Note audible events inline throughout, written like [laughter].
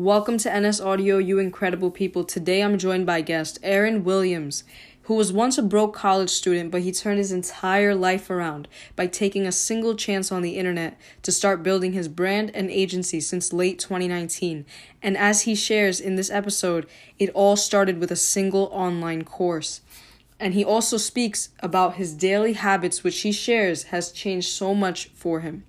Welcome to NS Audio, you incredible people. Today I'm joined by guest Aaron Williams, who was once a broke college student, but he turned his entire life around by taking a single chance on the internet to start building his brand and agency since late 2019. And as he shares in this episode, it all started with a single online course. And he also speaks about his daily habits, which he shares has changed so much for him.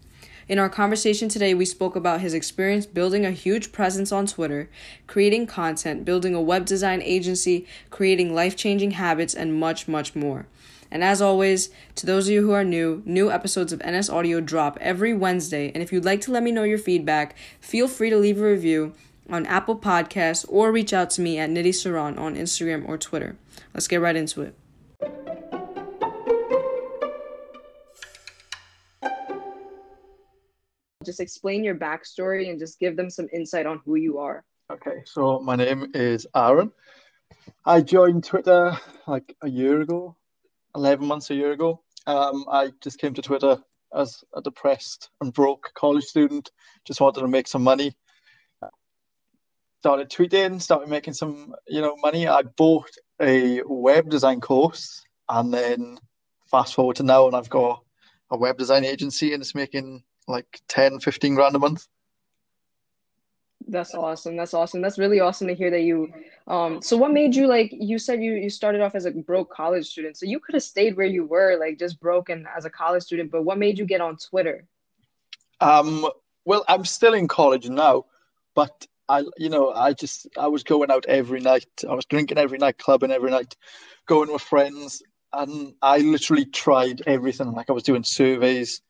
In our conversation today, we spoke about his experience building a huge presence on Twitter, creating content, building a web design agency, creating life changing habits, and much, much more. And as always, to those of you who are new, new episodes of NS Audio drop every Wednesday. And if you'd like to let me know your feedback, feel free to leave a review on Apple Podcasts or reach out to me at Nitty Saran on Instagram or Twitter. Let's get right into it. Just explain your backstory and just give them some insight on who you are. Okay, so my name is Aaron. I joined Twitter like a year ago, 11 months a year ago. Um, I just came to Twitter as a depressed and broke college student, just wanted to make some money. Started tweeting, started making some, you know, money. I bought a web design course and then fast forward to now and I've got a web design agency and it's making like 10, 15 grand a month. That's awesome. That's awesome. That's really awesome to hear that you um so what made you like you said you you started off as a broke college student. So you could have stayed where you were like just broken as a college student, but what made you get on Twitter? Um well, I'm still in college now, but I you know, I just I was going out every night. I was drinking every night, clubbing every night, going with friends, and I literally tried everything. Like I was doing surveys,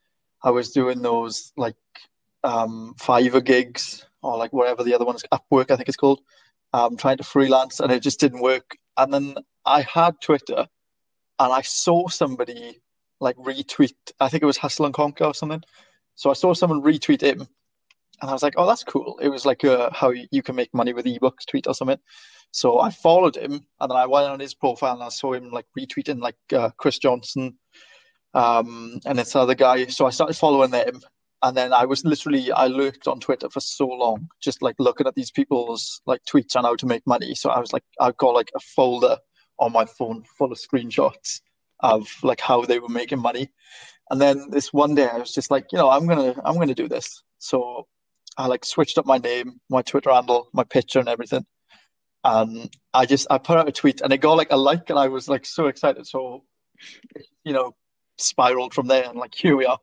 I was doing those like um, Fiverr gigs or like whatever the other one is, Upwork, I think it's called, um, trying to freelance, and it just didn't work. And then I had Twitter, and I saw somebody like retweet. I think it was Hustle and Conquer or something. So I saw someone retweet him, and I was like, "Oh, that's cool." It was like a, how you can make money with ebooks tweet or something. So I followed him, and then I went on his profile and I saw him like retweeting like uh, Chris Johnson, um, and this other guy. So I started following them, and then I was literally I lurked on Twitter for so long, just like looking at these people's like tweets on how to make money. So I was like, I've got like a folder on my phone full of screenshots of like how they were making money. And then this one day I was just like, you know, I'm gonna I'm gonna do this. So I like switched up my name, my Twitter handle, my picture, and everything. And I just I put out a tweet, and it got like a like, and I was like so excited. So, you know, spiraled from there and like here we are.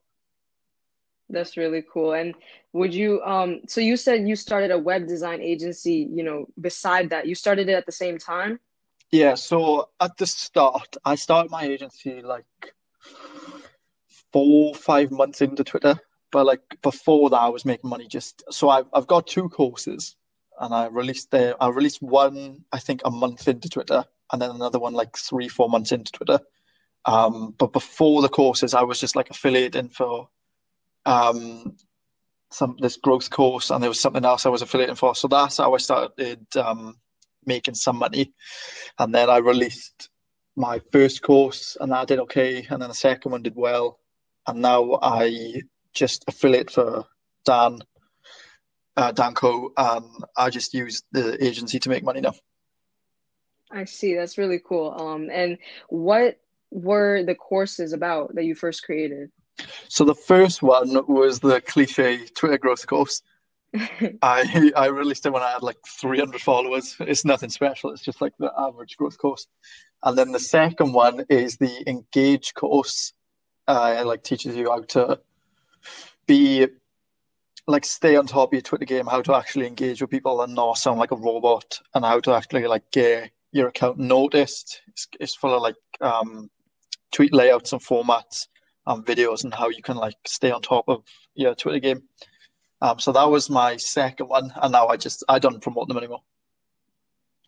That's really cool. And would you um so you said you started a web design agency you know beside that. You started it at the same time? Yeah so at the start i started my agency like four five months into twitter. But like before that i was making money just so i've, I've got two courses. And i released there i released one i think a month into twitter and then another one like three four months into twitter um, but before the courses, I was just like affiliating for um, some this growth course, and there was something else I was affiliating for. So that's how I started um, making some money, and then I released my first course, and that did okay, and then the second one did well, and now I just affiliate for Dan. Uh, Dan Koe, and I just use the agency to make money now. I see. That's really cool. Um, and what were the courses about that you first created? So the first one was the cliche Twitter growth course. [laughs] I I released it when I had like 300 followers. It's nothing special. It's just like the average growth course. And then the second one is the engage course. Uh, it like teaches you how to be like stay on top of your Twitter game, how to actually engage with people and not sound like a robot, and how to actually like get your account noticed. It's, it's full of like um, tweet layouts and formats and videos and how you can like stay on top of your Twitter game. Um, so that was my second one, and now I just I don't promote them anymore.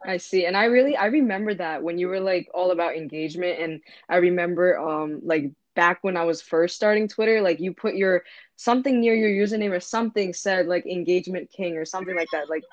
I see. And I really I remember that when you were like all about engagement and I remember um like back when I was first starting Twitter, like you put your something near your username or something said like engagement king or something like that, like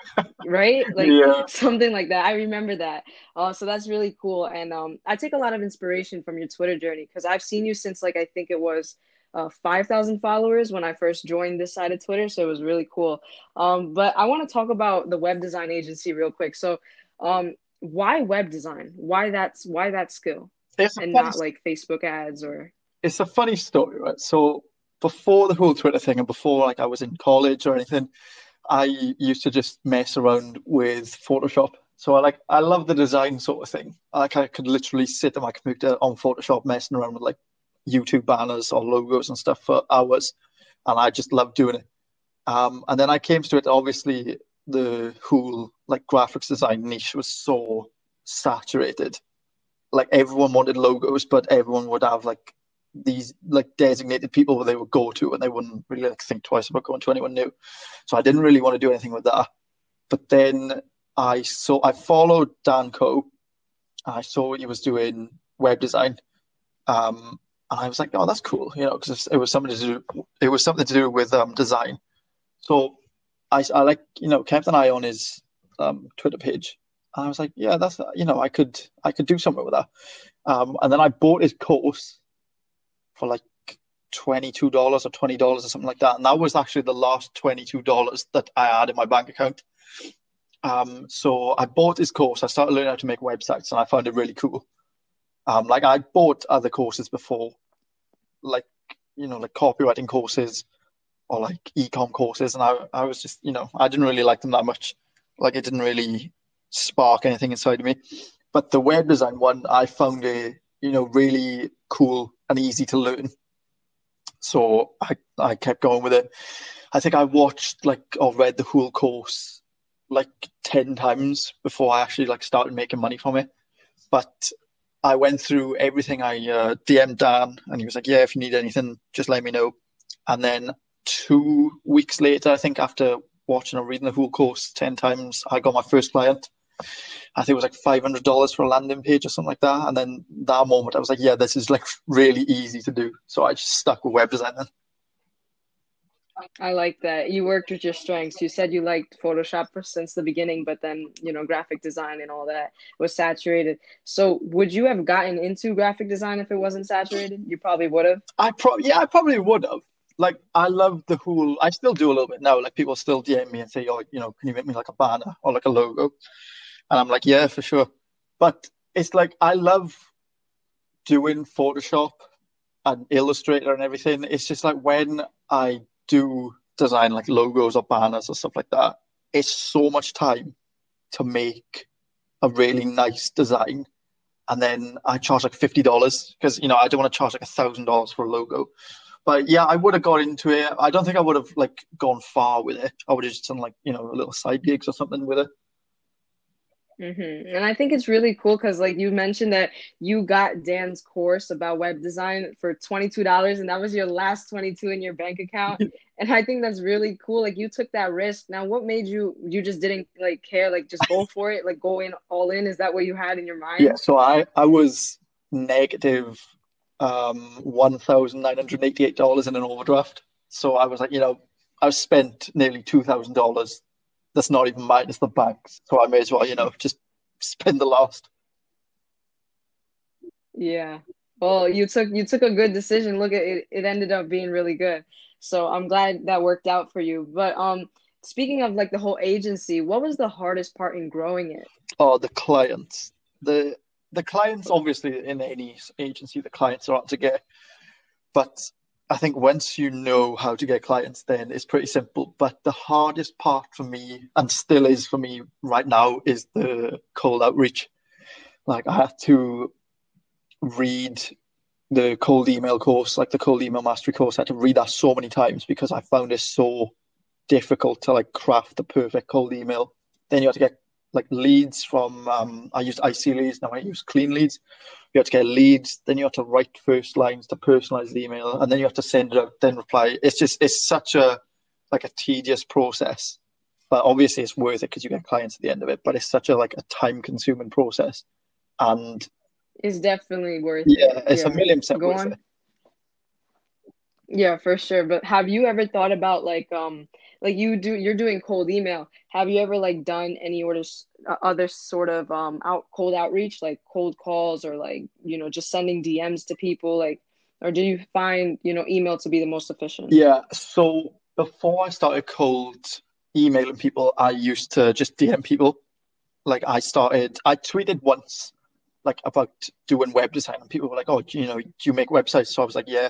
right, [laughs] like yeah. something like that. I remember that. Uh, so that's really cool, and um, I take a lot of inspiration from your Twitter journey because I've seen you since like I think it was uh, 5,000 followers when I first joined this side of Twitter. So it was really cool. Um, but I want to talk about the web design agency real quick. So, um, why web design? Why that's why that skill and not like Facebook ads or? It's a funny story, right? So before the whole Twitter thing and before like I was in college or anything, I used to just mess around with Photoshop. So I like I love the design sort of thing. Like I could literally sit at my computer on Photoshop messing around with like YouTube banners or logos and stuff for hours, and I just loved doing it. Um, and then I came to it. Obviously, the whole like graphics design niche was so saturated. Like everyone wanted logos, but everyone would have like these like designated people they would go to, and they wouldn't really like think twice about going to anyone new. So I didn't really want to do anything with that. But then I saw I followed Dan Koe. I saw he was doing web design, um, and I was like, oh, that's cool, you know, because it was something to do. It was something to do with um, design. So I, I like, you know, kept an eye on his um, Twitter page, and I was like, yeah, that's, you know, I could, I could do something with that. Um, and then I bought his course for like twenty-two dollars or twenty dollars or something like that, and that was actually the last twenty-two dollars that I had in my bank account. Um, so I bought his course. I started learning how to make websites, and I found it really cool. Um, like I bought other courses before, like you know, like copywriting courses or like ecom courses, and I I was just you know I didn't really like them that much. Like it didn't really spark anything inside of me. But the web design one, I found it you know really cool and easy to learn. So I I kept going with it. I think I watched like or read the whole course like ten times before I actually like started making money from it. But I went through everything. I uh, DM'd Dan, and he was like, "Yeah, if you need anything, just let me know." And then two weeks later, I think after watching or reading the whole course ten times, I got my first client. I think it was like five hundred dollars for a landing page or something like that. And then that moment, I was like, "Yeah, this is like really easy to do." So I just stuck with web design then. I like that. You worked with your strengths. You said you liked Photoshop since the beginning, but then, you know, graphic design and all that was saturated. So, would you have gotten into graphic design if it wasn't saturated? You probably would have. I pro yeah, I probably would have. Like, I love the whole. I still do a little bit now. Like, people still DM me and say, "Oh, you know, can you make me like a banner or like a logo?" And I'm like, "Yeah, for sure." But it's like I love doing Photoshop and Illustrator and everything. It's just like when I do design like logos or banners or stuff like that, it's so much time to make a really nice design. And then I charge like fifty dollars because you know I don't want to charge like a thousand dollars for a logo. But yeah, I would have got into it. I don't think I would have like gone far with it. I would have just done like you know a little side gigs or something with it. Mm-hmm. And I think it's really cool because, like you mentioned, that you got Dan's course about web design for twenty two dollars, and that was your last twenty two in your bank account. [laughs] and I think that's really cool. Like you took that risk. Now, what made you? You just didn't like care. Like just go for it. Like go in all in. Is that what you had in your mind? Yeah. So I I was negative um one thousand nine hundred eighty eight dollars in an overdraft. So I was like, you know, I've spent nearly two thousand dollars that's not even mine, it's the bank's. So I may as well, you know, just spend the last. Yeah. Well, you took you took a good decision. Look at it; it ended up being really good. So I'm glad that worked out for you. But um, speaking of like the whole agency, what was the hardest part in growing it? Oh, the clients. The the clients, obviously, in any agency, the clients are out to get. But I think once you know how to get clients, then it's pretty simple. But the hardest part for me, and still is for me right now, is the cold outreach. Like I had to read the cold email course, like the cold email mastery course. I had to read that so many times because I found it so difficult to like craft the perfect cold email. Then you have to get like leads from um, I used IC leads, now I use clean leads. You have to get leads, then you have to write first lines to personalize the email, and then you have to send it out, then reply. It's just it's such a like a tedious process. But obviously it's worth it because you get clients at the end of it. But it's such a like a time consuming process. And it's definitely worth yeah, it. it's yeah. a million percent Go worth on. it. Yeah, for sure. But have you ever thought about like um like you do you're doing cold email have you ever like done any orders uh, other sort of um out cold outreach like cold calls or like you know just sending dms to people like or do you find you know email to be the most efficient? Yeah. So before I started cold emailing people, I used to just DM people. Like I started, I tweeted once, like about doing web design, and people were like, "Oh, you know, do you make websites?" So I was like, "Yeah."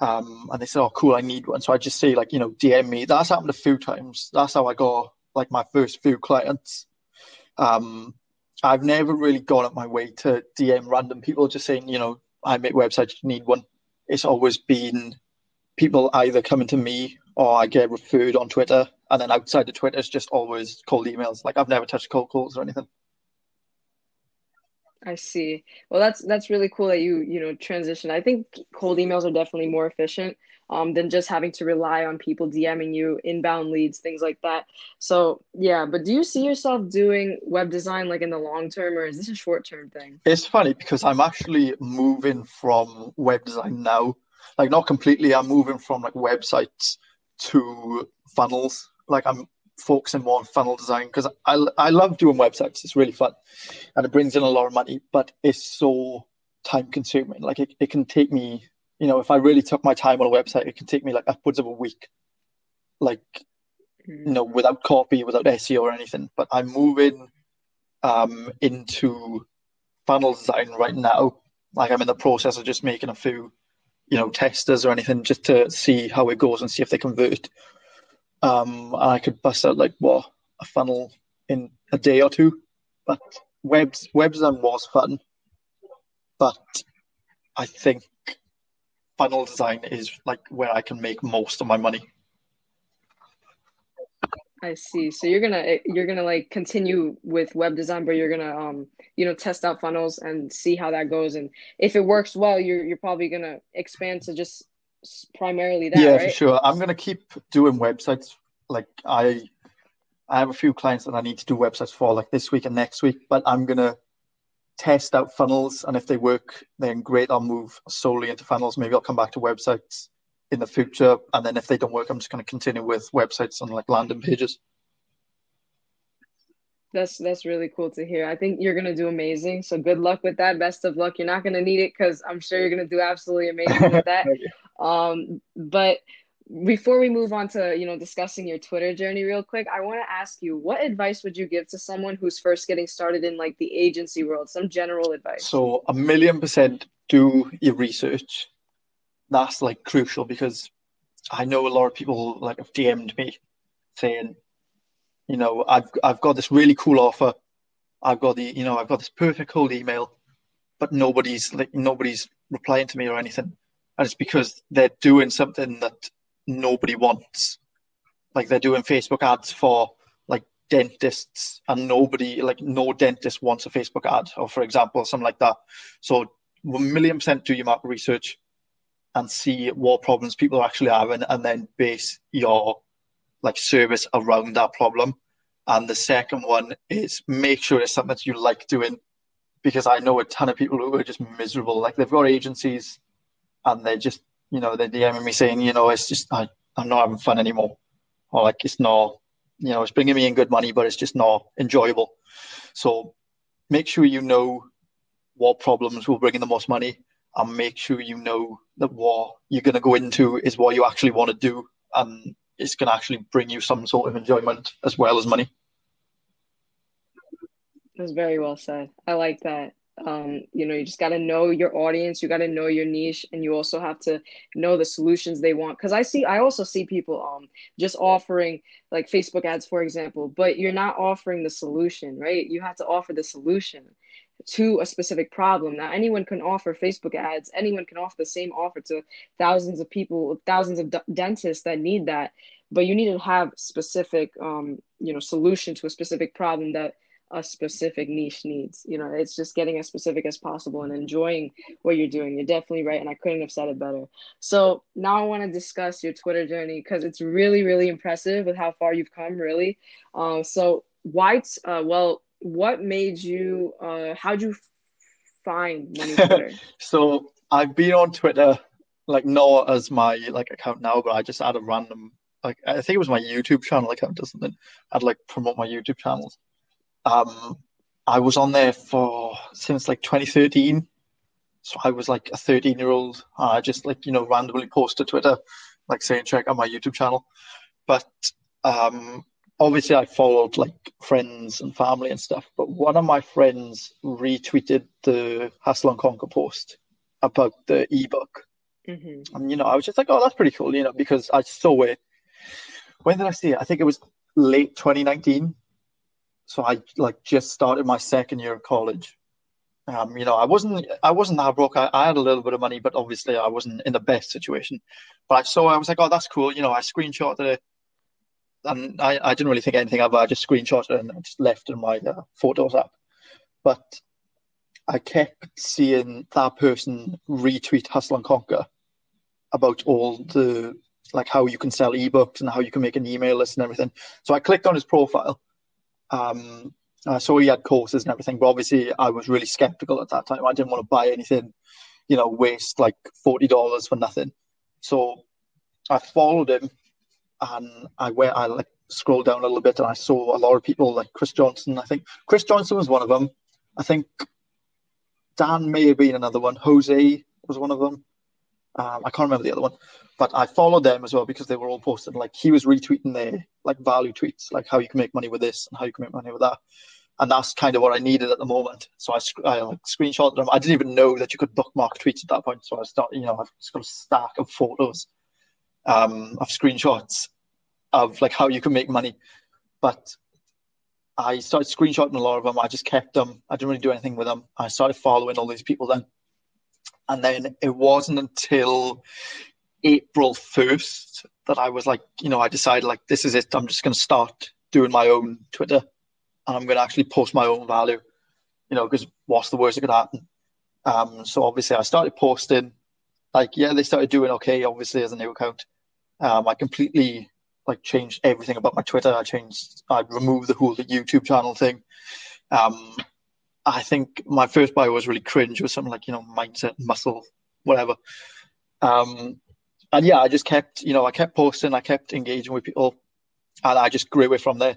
Um, and they said, "Oh, cool, I need one." So I just say like, you know, DM me. That's happened a few times. That's how I got like my first few clients. Um, I've never really gone up my way to DM random people just saying, you know, I make websites, you need one. It's always been people either coming to me or I get referred on Twitter. And then outside of Twitter, it's just always cold emails. Like I've never touched cold calls or anything. I see. Well, that's that's really cool that you you know transition. I think cold emails are definitely more efficient um, than just having to rely on people DMing you inbound leads, things like that. So yeah, but do you see yourself doing web design like in the long term, or is this a short term thing? It's funny because I'm actually moving from web design now. Like not completely. I'm moving from like websites to funnels. Like I'm focusing more on funnel design because I, I love doing websites. It's really fun and it brings in a lot of money, but it's so time consuming. Like it, it can take me, you know, if I really took my time on a website, it can take me like upwards of a week, like, mm. you know, without copy, without SEO or anything. But I'm moving um, into funnel design right now. Like I'm in the process of just making a few, you know, testers or anything just to see how it goes and see if they convert. Um, and I could bust out like what a funnel in a day or two. But webs web design was fun, but I think funnel design is like where I can make most of my money. I see. So you're gonna you're gonna like continue with web design, but you're gonna um you know test out funnels and see how that goes, and if it works well, you're you're probably gonna expand to just primarily that. Yeah, right? for sure. I'm gonna keep doing websites. Like I, I have a few clients that I need to do websites for, like this week and next week. But I'm gonna test out funnels, and if they work, then great. I'll move solely into funnels. Maybe I'll come back to websites in the future, and then if they don't work, I'm just gonna continue with websites and like landing pages. That's that's really cool to hear. I think you're gonna do amazing. So good luck with that. Best of luck. You're not gonna need it because I'm sure you're gonna do absolutely amazing with that. [laughs] um, but before we move on to you know discussing your Twitter journey real quick, I want to ask you what advice would you give to someone who's first getting started in like the agency world? Some general advice. So a million percent do your research. That's like crucial because I know a lot of people like have DM'd me saying you know, I've I've got this really cool offer. I've got the you know I've got this perfect cold email, but nobody's like nobody's replying to me or anything, and it's because they're doing something that nobody wants. Like they're doing Facebook ads for like dentists, and nobody like no dentist wants a Facebook ad, or for example something like that. So a million percent do your market research and see what problems people are actually having, and then base your like service around that problem. And the second one is make sure it's something that you like doing because I know a ton of people who are just miserable. Like they've got agencies and they're just, you know, they're DMing me saying, you know, it's just, I, I'm not having fun anymore. Or like it's not, you know, it's bringing me in good money, but it's just not enjoyable. So make sure you know what problems will bring in the most money and make sure you know that what you're going to go into is what you actually want to do and it's going to actually bring you some sort of enjoyment as well as money. That's very well said. I like that. Um, you know, you just got to know your audience, you got to know your niche, and you also have to know the solutions they want. Because I see, I also see people um just offering like Facebook ads, for example, but you're not offering the solution, right? You have to offer the solution to a specific problem. Now, anyone can offer Facebook ads. Anyone can offer the same offer to thousands of people, thousands of d- dentists that need that. But you need to have specific, um, you know, solution to a specific problem that a specific niche needs. You know, it's just getting as specific as possible and enjoying what you're doing. You're definitely right, and I couldn't have said it better. So now I want to discuss your Twitter journey because it's really, really impressive with how far you've come. Really. Um, so White's, uh, well, what made you uh how'd you find money [laughs] twitter so i've been on twitter like not as my like account now but i just had a random like i think it was my youtube channel account or something i'd like promote my youtube channels um i was on there for since like 2013 So I was like a 13 year old. I just like, you know, randomly posted Twitter, like saying, check out my YouTube channel. But um, obviously I followed like friends and family and stuff. But one of my friends retweeted the Hustle and Conquer post about the ebook. Mm-hmm. And, you know, I was just like, oh, that's pretty cool, you know, because I saw it. When did I see it? I think it was late 2019. So I like just started my second year of college. Um, you know, I wasn't I wasn't that broke. I, I, had a little bit of money, but obviously I wasn't in the best situation. But I saw I was like, oh, that's cool. You know, I screenshotted it, and I, I didn't really think anything of it. I just screenshotted it and just left in my uh, photos app. But I kept seeing that person retweet Hustle and Conquer about all the like how you can sell ebooks and how you can make an email list and everything. So I clicked on his profile. Um, I saw he had courses and everything, but obviously I was really skeptical at that time. I didn't want to buy anything, you know, waste like forty dollars for nothing. So I followed him, and I went. I like scrolled down a little bit, and I saw a lot of people like Chris Johnson. I think Chris Johnson was one of them. I think Dan may have been another one. Jose was one of them. Um, I can't remember the other one, but I followed them as well because they were all posted. Like he was retweeting their like value tweets, like how you can make money with this and how you can make money with that, and that's kind of what I needed at the moment. So I, I like screenshotted them. I didn't even know that you could bookmark tweets at that point. So I started, you know, I've just got a stack of photos, um, of screenshots of like how you can make money, but I started screenshotting a lot of them. I just kept them. I didn't really do anything with them. I started following all these people then. And then it wasn't until April 1st that I was like, you know, I decided like, this is it. I'm just going to start doing my own Twitter and I'm going to actually post my own value, you know, because what's the worst that could happen? Um, so obviously I started posting like, yeah, they started doing okay, obviously as a new account. Um, I completely like changed everything about my Twitter. I changed, I removed the whole YouTube channel thing. Um, I think my first bio was really cringe. It was something like, you know, mindset, muscle, whatever. Um, and yeah, I just kept, you know, I kept posting, I kept engaging with people, and I just grew it from there.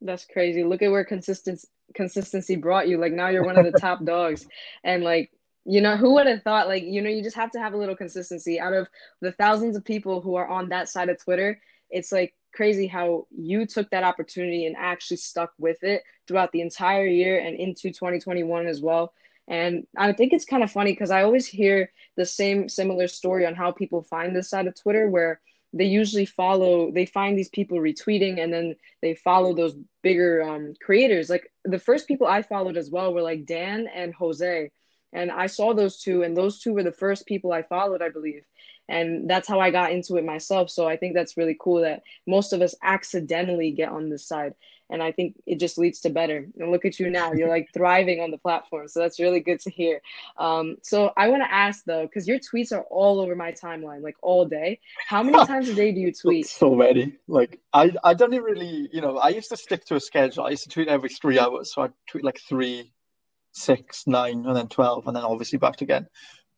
That's crazy. Look at where consistency consistency brought you. Like now you're one of the [laughs] top dogs, and like you know who would have thought? Like you know, you just have to have a little consistency. Out of the thousands of people who are on that side of Twitter, it's like crazy how you took that opportunity and actually stuck with it throughout the entire year and into 2021 as well. And I think it's kind of funny because I always hear the same similar story on how people find this side of Twitter where they usually follow they find these people retweeting and then they follow those bigger um, creators like the first people i followed as well were like dan and jose and i saw those two and those two were the first people i followed i believe. And that's how i got into it myself. So i think that's really cool that most of us accidentally get on this side. And i think it just leads to better. And look at you now. You're like [laughs] thriving on the platform. So that's really good to hear. Um, so i want to ask though because your tweets are all over my timeline like all day. How many [laughs] times a day do you tweet? So many. Like i i don't even really you know i used to stick to a schedule. I used to tweet every three hours. So i tweet like three six nine and then 12 and then obviously back again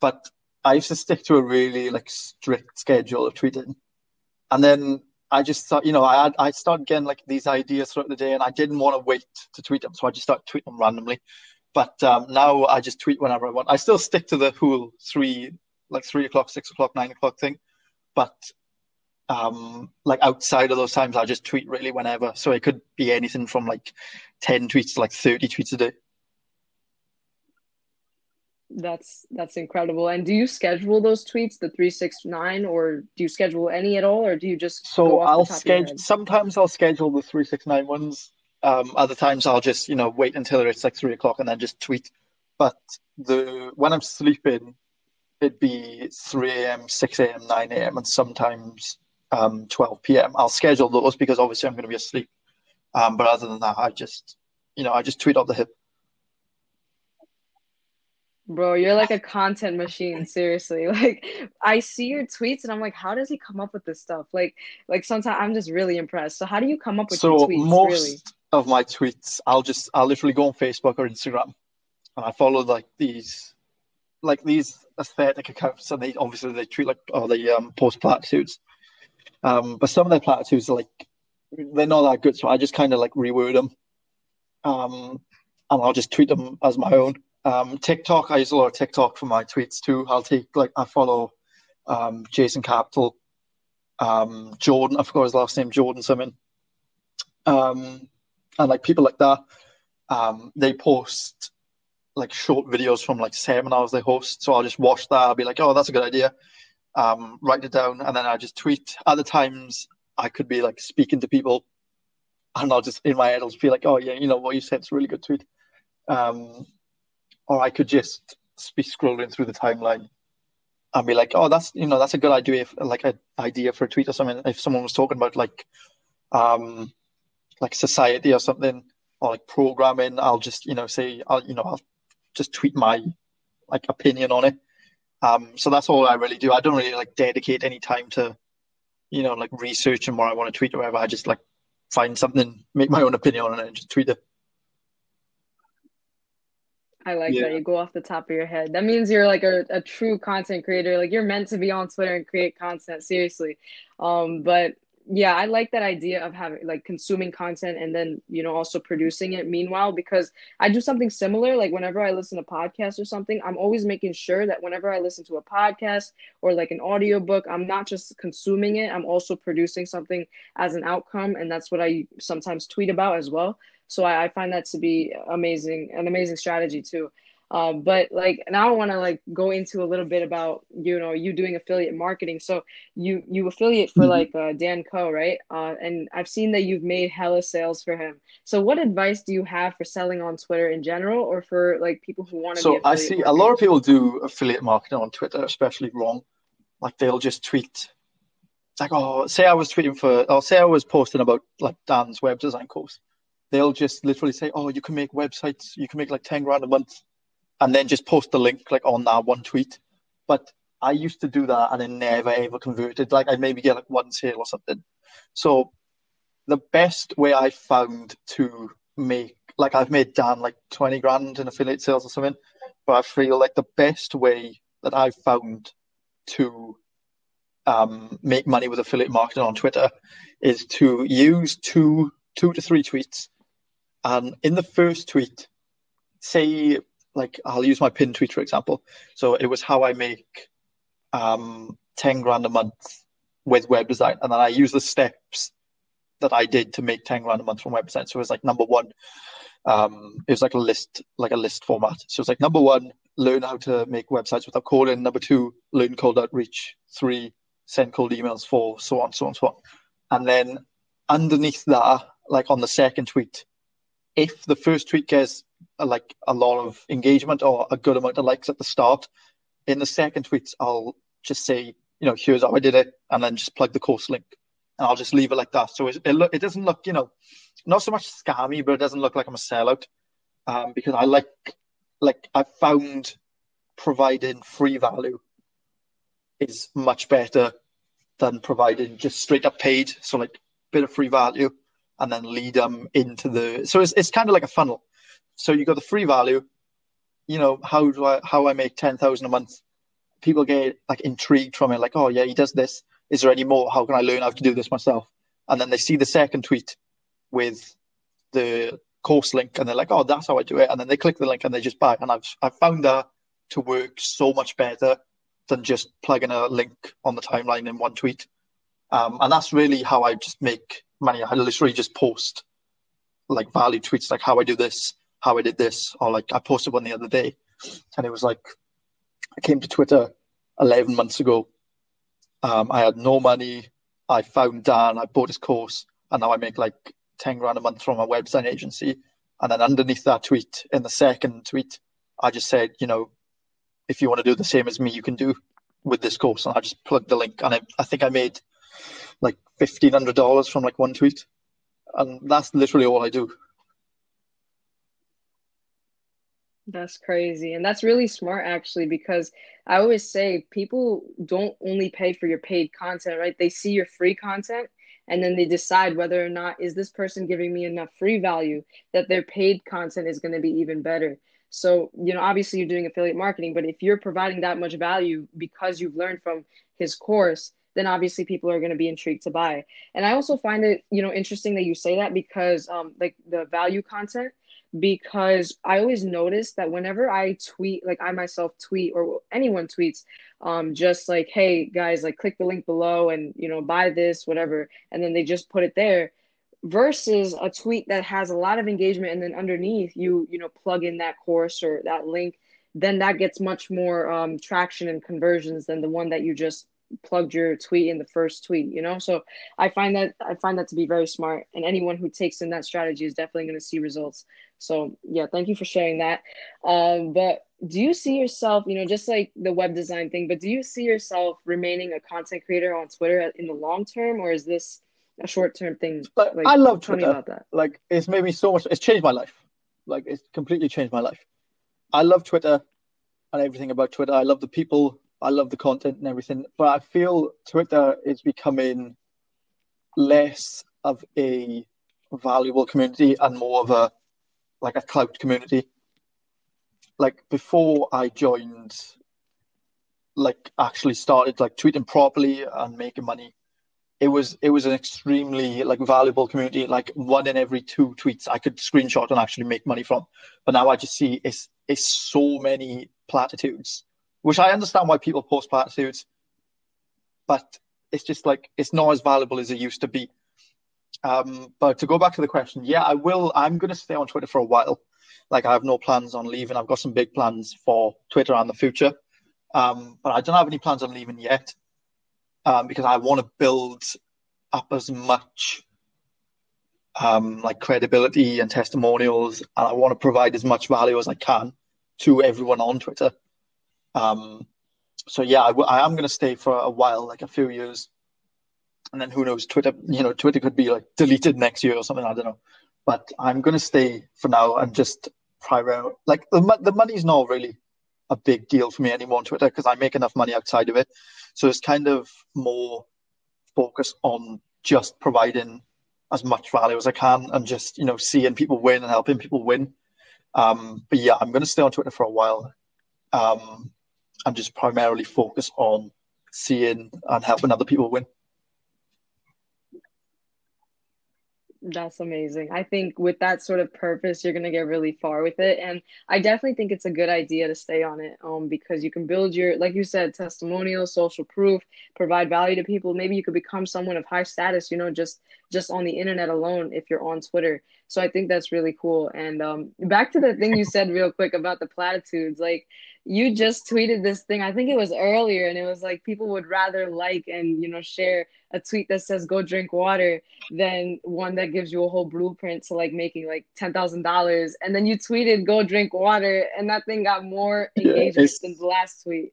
but I used to stick to a really like strict schedule of tweeting, and then I just thought, you know, I I started getting like these ideas throughout the day, and I didn't want to wait to tweet them, so I just started tweeting them randomly. But um, now I just tweet whenever I want. I still stick to the whole three, like three o'clock, six o'clock, nine o'clock thing, but um, like outside of those times, I just tweet really whenever. So it could be anything from like ten tweets to like thirty tweets a day. That's that's incredible. And do you schedule those tweets, the three six nine, or do you schedule any at all, or do you just so I'll schedule. Sometimes I'll schedule the three six nine ones. Um, other times I'll just you know wait until it's like three o'clock and then just tweet. But the when I'm sleeping, it'd be three a.m., six a.m., nine a.m., and sometimes um, twelve p.m. I'll schedule those because obviously I'm going to be asleep. Um, but other than that, I just you know I just tweet off the hip. Bro, you're like a content machine, seriously. [laughs] Like I see your tweets and I'm like, how does he come up with this stuff? Like like sometimes I'm just really impressed. So how do you come up with so your tweets? Most really? of my tweets, I'll just I'll literally go on Facebook or Instagram and I follow like these like these aesthetic accounts and they obviously they tweet like oh they um post platitudes. Um but some of their platitudes are like they're not that good, so I just kinda like reword them. Um and I'll just tweet them as my own Um, TikTok, I use a lot of TikTok for my tweets too. I'll take like I follow um, Jason Capital, um, Jordan. I forgot his last name, Jordan something. Um, and like people like that, um, they post like short videos from like seminars they host. So I'll just watch that. I'll be like, oh, that's a good idea. Um, write it down, and then I just tweet. Other times I could be like speaking to people, and I'll just in my head I'll just be like, oh yeah, you know what you said, it's a really good tweet. Um, or I could just be scrolling through the timeline and be like, oh, that's you know that's a good idea, if, like an idea for a tweet or something. If someone was talking about like, um, like society or something, or like programming, I'll just you know say, I'll you know I'll just tweet my like opinion on it. Um, so that's all I really do. I don't really like dedicate any time to, you know, like researching what I want to tweet or whatever. I just like find something, make my own opinion on it, and just tweet it. I like yeah. that you go off the top of your head. That means you're like a, a true content creator. Like you're meant to be on Twitter and create content, seriously. Um, but yeah, I like that idea of having like consuming content and then, you know, also producing it meanwhile because I do something similar. Like whenever I listen to podcasts or something, I'm always making sure that whenever I listen to a podcast or like an audiobook, I'm not just consuming it, I'm also producing something as an outcome. And that's what I sometimes tweet about as well. So I, I find that to be amazing, an amazing strategy too. Um, but like now I want to like go into a little bit about you know you doing affiliate marketing. So you you affiliate for mm-hmm. like uh, Dan Koe right? Uh, and I've seen that you've made hella sales for him. So what advice do you have for selling on Twitter in general, or for like people who want to? So I see marketing? a lot of people do affiliate marketing on Twitter, especially wrong. Like they'll just tweet like, oh, say I was tweeting for, or say I was posting about like Dan's web design course they'll just literally say, "Oh, you can make websites. You can make like ten grand a month," and then just post the link like on that one tweet. But I used to do that and it never ever converted. Like I'd maybe get like one sale or something. So the best way I found to make like I've made Dan like twenty grand in affiliate sales or something, but I feel like the best way that I've found to um, make money with affiliate marketing on Twitter is to use two two to three tweets and in the first tweet, say, like, I'll use my pin tweet, for example. So it was how I make um, 10 grand a month with web design. And then I use the steps that I did to make 10 grand a month from web design. So it was like number one, um, it was like a list, like a list format. So it's like number one, learn how to make websites without coding. Number two, learn cold outreach. Three, send cold emails. Four, so on, so on, so on. And then underneath that, like on the second tweet, if the first tweet gets uh, like a lot of engagement or a good amount of likes at the start, in the second tweet I'll just say, you know, here's how I did it, and then just plug the course link, and I'll just leave it like that. So it it, it doesn't look, you know, not so much scammy, but it doesn't look like I'm a sellout, um, because I like like I found providing free value is much better than providing just straight up paid. So like bit of free value and then lead them into the. So it's, it's kind of like a funnel. So you got the free value. You know how do I how I make ten thousand a month? People get like intrigued from it, like oh yeah he does this. Is there any more? How can I learn how to do this myself? And then they see the second tweet with the course link, and they're like oh that's how I do it. And then they click the link and they just buy. And I've I've found that to work so much better than just plugging a link on the timeline in one tweet. Um, and that's really how I just make money. I literally just post like value tweets, like how I do this, how I did this, or like I posted one the other day, and it was like I came to Twitter 11 months ago. Um, I had no money. I found Dan. I bought his course, and now I make like 10 grand a month from a web design agency. And then underneath that tweet, in the second tweet, I just said, you know, if you want to do the same as me, you can do with this course. And I just plugged the link, and I, I think I made like fifteen hundred dollars from like one tweet, and that's literally all I do. That's crazy. And that's really smart actually because I always say people don't only pay for your paid content, right? They see your free content and then they decide whether or not is this person giving me enough free value that their paid content is going to be even better. So, you know, obviously you're doing affiliate marketing, but if you're providing that much value because you've learned from his course, then obviously people are going to be intrigued to buy. And I also find it, you know, interesting that you say that because um, like the value content, because I always notice that whenever I tweet, like I myself tweet or anyone tweets, um, just like, hey guys, like click the link below and you know buy this, whatever, and then they just put it there, versus a tweet that has a lot of engagement and then underneath you you know plug in that course or that link, then that gets much more um, traction and conversions than the one that you just plugged your tweet in the first tweet you know? So i find that i find that to be very smart and anyone who takes in that strategy is definitely going to see results. So yeah thank you for sharing that. Um, but do you see yourself you know just like the web design thing but do you see yourself remaining a content creator on twitter in the long term or is this a short term thing like, i love twitter. about that. Like it's made me so much it's changed my life. Like it's completely changed my life. I love twitter and everything about twitter. I love the people I love the content and everything, but I feel Twitter is becoming less of a valuable community and more of a like a clout community. Like before I joined, like actually started like tweeting properly and making money, it was it was an extremely like valuable community. Like one in every two tweets I could screenshot and actually make money from. But now I just see it's it's so many platitudes which I understand why people post platitudes, but it's just like it's not as valuable as it used to be. Um, but to go back to the question, yeah, I will. I'm going to stay on Twitter for a while. Like I have no plans on leaving. I've got some big plans for Twitter and the future, um, but I don't have any plans on leaving yet um, because I want to build up as much um, like credibility and testimonials, and I want to provide as much value as I can to everyone on Twitter. Um, so yeah, I, w- I am going to stay for a while, like a few years, and then who knows? Twitter, you know, Twitter could be like deleted next year or something. I don't know, but I'm going to stay for now and just primarily like the the money's not really a big deal for me anymore on Twitter because I make enough money outside of it. So it's kind of more focused on just providing as much value as I can and just you know seeing people win and helping people win. Um, but yeah, I'm going to stay on Twitter for a while. Um, and just primarily focus on seeing and helping other people win. That's amazing. I think with that sort of purpose, you're going to get really far with it. And I definitely think it's a good idea to stay on it um, because you can build your, like you said, testimonial, social proof, provide value to people. Maybe you could become someone of high status, you know, just just on the internet alone if you're on Twitter. So I think that's really cool. And um, back to the thing you said real quick about the platitudes, like you just tweeted this thing. I think it was earlier, and it was like people would rather like and you know share a tweet that says "Go drink water" than one that gives you a whole blueprint to like making like ten thousand dollars. And then you tweeted "Go drink water," and that thing got more engagement yeah, than the last tweet.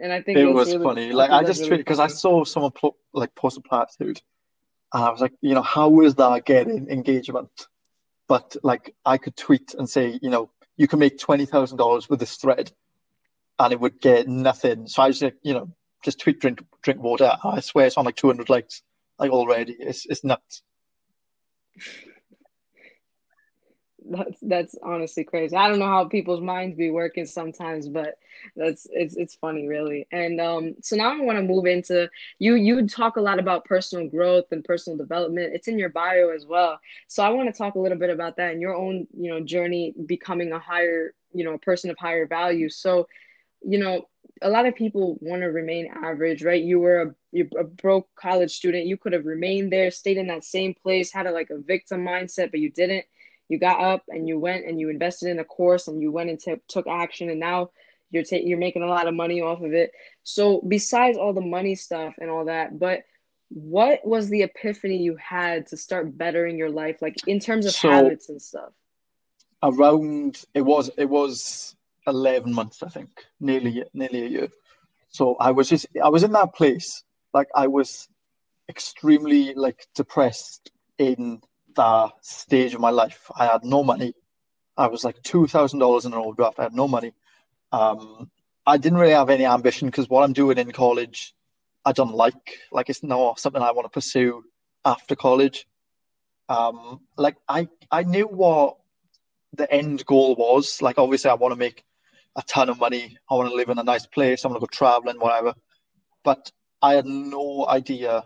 And I think it was really, funny. Like I just really tweeted because I saw someone like post a platitude, and I was like, you know, how is that getting engagement? But like I could tweet and say, you know, you can make twenty thousand dollars with this thread, and it would get nothing. So I was like, you know, just tweet drink drink water. I swear it's on like two hundred likes like already. It's it's nuts. That's that's honestly crazy. I don't know how people's minds be working sometimes, but that's it's it's funny really. And um, so now I want to move into you. You talk a lot about personal growth and personal development. It's in your bio as well. So I want to talk a little bit about that and your own you know journey becoming a higher you know a person of higher value. So you know a lot of people want to remain average, right? You were a you're a broke college student. You could have remained there, stayed in that same place, had a like a victim mindset, but you didn't you got up and you went and you invested in a course and you went and t- took action and now you're ta- you're making a lot of money off of it. So besides all the money stuff and all that, but what was the epiphany you had to start bettering your life like in terms of so, habits and stuff? Around it was it was 11 months I think, nearly nearly a year. So I was just I was in that place like I was extremely like depressed in that stage of my life. I had no money. I was like two thousand dollars in an overdraft. I had no money. Um, I didn't really have any ambition because what I'm doing in college, I don't like. Like it's not something I want to pursue after college. Um, like I, I knew what the end goal was. Like obviously, I want to make a ton of money. I want to live in a nice place. I want to go traveling, whatever. But I had no idea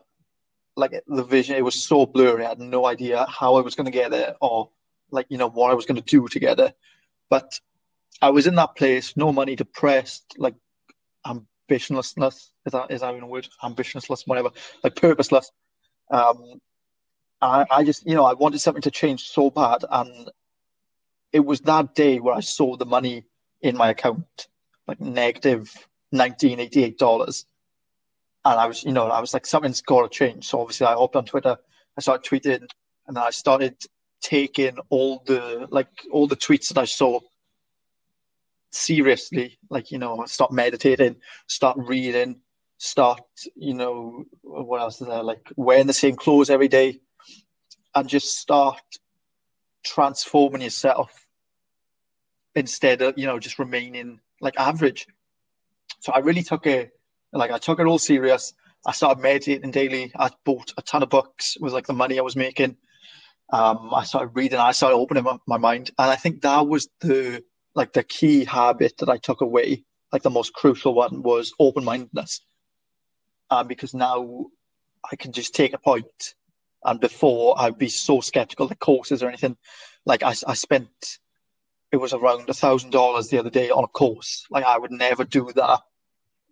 like the vision, it was so blurry. I had no idea how I was going to get there or like you know what I was going to do together. But I was in that place, no money, depressed, like ambitionlessness. Is that is that even a word? Ambitionless, whatever, like purposeless. Um, I, I just, you know, I wanted something to change so bad, and it was that day where I saw the money in my account, like negative nineteen eighty eight dollars, and I was, you know, I was like, something's got to change. So obviously, I hopped on Twitter, I started tweeting, and then I started taking all the like all the tweets that I saw seriously. Like, you know, start meditating, start reading, start, you know, what else is there? Like wearing the same clothes every day, and just start transforming yourself instead of you know just remaining like average. So I really took it like I took it all serious. I started meditating daily. I bought a ton of books with like the money I was making. Um, I started reading. I started opening my, my mind, and I think that was the like the key habit that I took away. Like the most crucial one was open mindedness, um, because now I can just take a point, and before I'd be so skeptical of courses or anything. Like I, I spent it was around a thousand dollars the other day on a course. Like I would never do that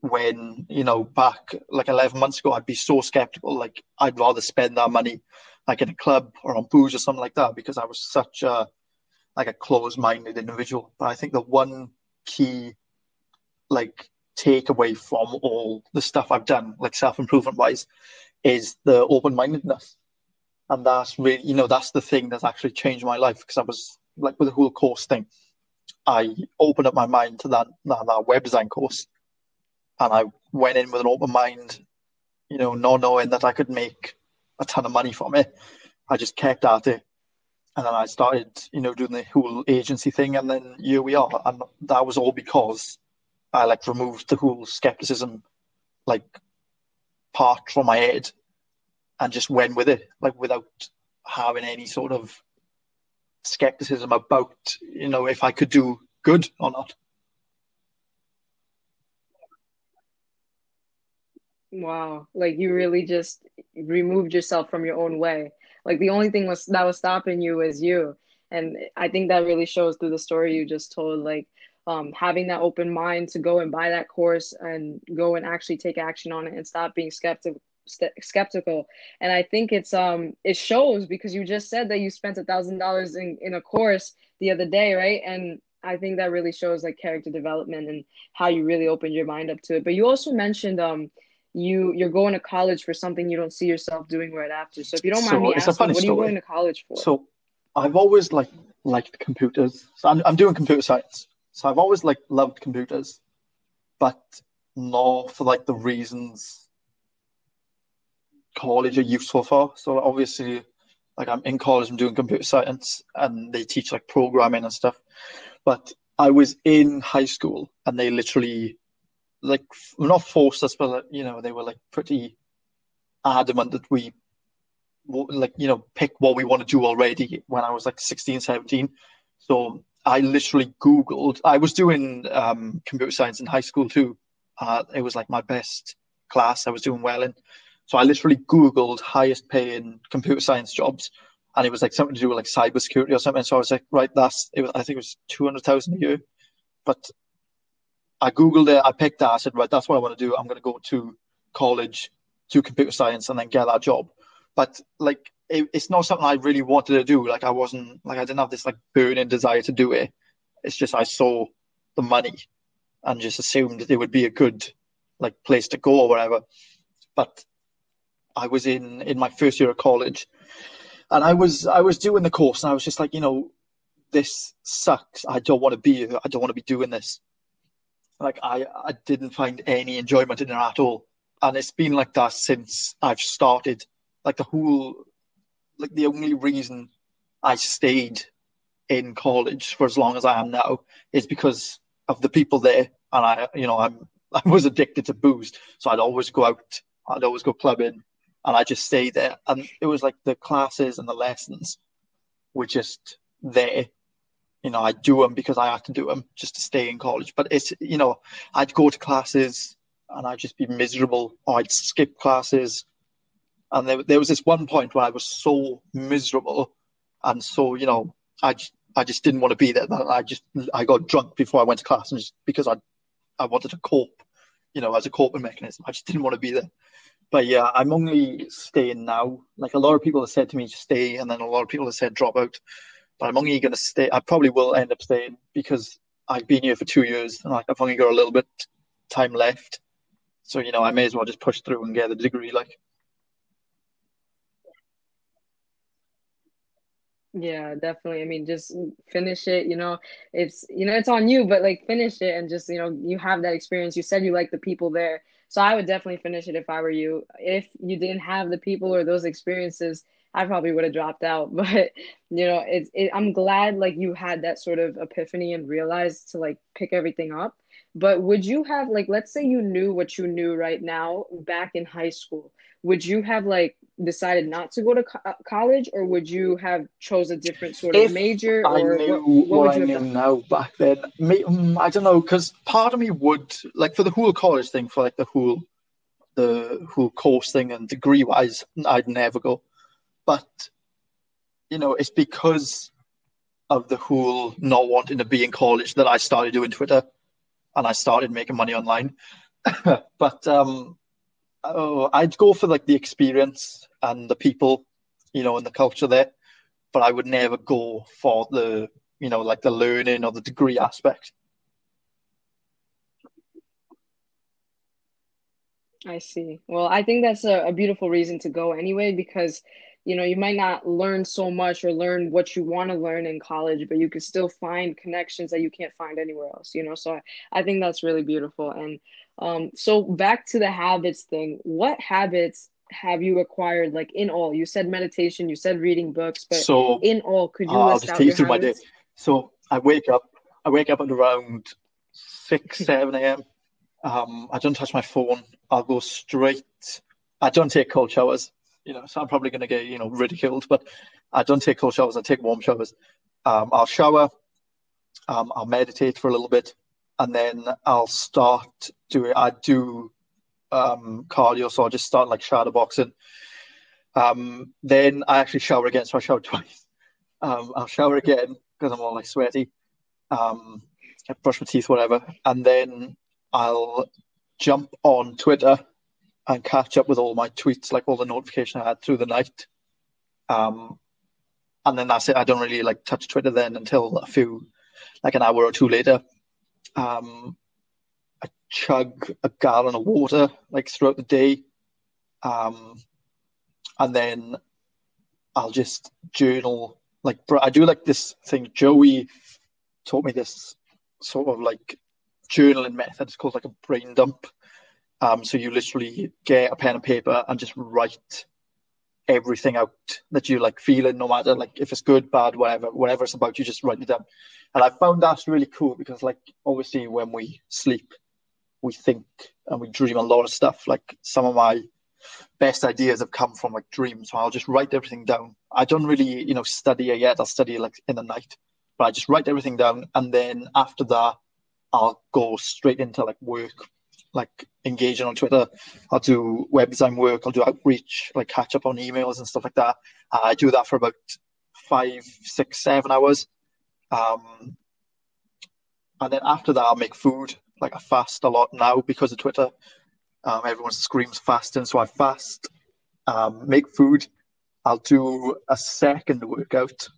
when, you know, back like 11 months ago, I'd be so skeptical. Like I'd rather spend that money like in a club or on booze or something like that because I was such a, like a closed minded individual. But I think the one key, like, takeaway from all the stuff I've done, like self improvement wise, is the open mindedness. And that's really, you know, that's the thing that's actually changed my life because I was like with the whole course thing, I opened up my mind to that, that, that web design course, and I went in with an open mind, you know, not knowing that I could make a ton of money from it. I just kept at it, and then I started, you know, doing the whole agency thing, and then here we are, and that was all because I like removed the whole skepticism, like part from my head, and just went with it, like without having any sort of skepticism about you know if I could do good or not. Wow, like you really just removed yourself from your own way. Like the only thing was that was stopping you was you. And I think that really shows through the story you just told like um, having that open mind to go and buy that course and go and actually take action on it and stop being skeptical skeptical and i think it's um it shows because you just said that you spent a thousand dollars in in a course the other day right and i think that really shows like character development and how you really opened your mind up to it but you also mentioned um you you're going to college for something you don't see yourself doing right after. So if you don't mind so me asking what are you going to college for? So i've always like liked computers. So I'm, I'm doing computer science. So i've always like loved computers but not for like the reasons college are useful for. So obviously, like I'm in college, I'm doing computer science, and they teach like programming and stuff. But I was in high school, and they literally, like, not forced us, but you know, they were like pretty adamant that we, like, you know, pick what we want to do already. When I was like 16, 17, so I literally Googled. I was doing um, computer science in high school too. Uh, it was like my best class. I was doing well in. So I literally Googled highest paying computer science jobs and it was like something to do with like cybersecurity or something. So I was like, right, that's, it was, I think it was 200,000 a year. But I Googled it, I picked that, I said, right, that's what I want to do. I'm going to go to college, do computer science and then get that job. But like, it, it's not something I really wanted to do. Like I wasn't, like I didn't have this like burning desire to do it. It's just I saw the money and just assumed that it would be a good like place to go or whatever. But I was in in my first year of college, and I was I was doing the course, and I was just like, you know, this sucks. I don't want to be I don't want to be doing this. Like I I didn't find any enjoyment in it at all, and it's been like that since I've started. Like the whole, like the only reason I stayed in college for as long as I am now is because of the people there, and I you know I'm [laughs] I was addicted to booze, so I'd always go out. I'd always go clubbing and I just stayed there. And it was like the classes and the lessons were just there. You know, I'd do them because I had to do them just to stay in college. But it's, you know, I'd go to classes and I'd just be miserable, or I'd skip classes. And there, there was this one point where I was so miserable and so, you know, I just, I just didn't want to be there. I just I got drunk before I went to class, and just because I I wanted to cope, you know, as a coping mechanism. I just didn't want to be there. But yeah, I'm only staying now. Like a lot of people have said to me, just stay, and then a lot of people have said drop out. But I'm only going to stay. I probably will end up staying because I've been here for two years, and like I've only got a little bit time left. So you know, I may as well just push through and get a degree. Like. Yeah, definitely. I mean, just finish it, you know, it's you know, it's on you, but like finish it and just, you know, you have that experience. You said you like the people there. So I would definitely finish it if I were you. If you didn't have the people or those experiences, I probably would have dropped out. [laughs] But, you know, it's it, I'm glad like you had that sort of epiphany and realized to like pick everything up. But would you have like let's say you knew what you knew right now back in high school would you have like decided not to go to co- uh, college or would you have chose a different sort if of major I or knew what, what what I knew done now back then, me, mm, I don't know, because part of me would like for the whole college thing, for like the whole the whole course thing and degree wise, I'd never go. But you know, it's because of the whole not wanting to be in college that I started doing Twitter and I started making money online. [coughs] but um, oh, I'd go for like the experience and the people, you know, and the culture there. But I would never go for the, you know, like the learning or the degree aspect. I see. Well, I think that's a, a beautiful reason to go anyway, because, you know, you might not learn so much or learn what you want to learn in college, but you can still find connections that you can't find anywhere else, you know? So I, I think that's really beautiful. And um, so back to the habits thing, what habits have you acquired, like in all? You said meditation, you said reading books, but So in all, could you uh, I'll just out take you through my day. So I wake up, I wake up at around six, [laughs] seven a.m. Um, I don't touch my phone. I'll go straight. I don't take cold showers, you know, so I'm probably going to get, you know, ridiculed, but I don't take cold showers. I take warm showers. Um, I'll shower. Um, I'll meditate for a little bit, and then I'll start doing. I do um, cardio, so I'll just start like shadow boxing. Um, then I actually shower again, so I shower [laughs] twice. Um, I'll shower again because I'm all like sweaty. Um, brush my teeth, whatever, and then I'll jump on Twitter and catch up with all my tweets, like all the notification I had through the night. Um, and then that's it. I don't really like touch Twitter then until a few, like an hour or two later. Um, I chug a gallon of water like throughout the day. Um, and then I'll just journal. Like I do like this thing. Joey taught me this sort of like journaling method. It's called like a brain dump. Um, so you literally get a pen and paper and just write everything out that you like feeling, no matter like if it's good, bad, whatever, whatever it's about, you just write it down. And I found that's really cool because like obviously when we sleep, we think and we dream a lot of stuff. Like some of my best ideas have come from like dreams. So I'll just write everything down. I don't really, you know, study it yet. I'll study like in the night, but I just write everything down. And then after that, I'll go straight into like work, like engaging on Twitter. I'll do web design work. I'll do outreach, like catch up on emails and stuff like that. I do that for about five, six, seven hours. Um, and then after that, I'll make food. Like I fast a lot now because of Twitter. Um, everyone screams fasting, so I fast, um, make food. I'll do a second workout,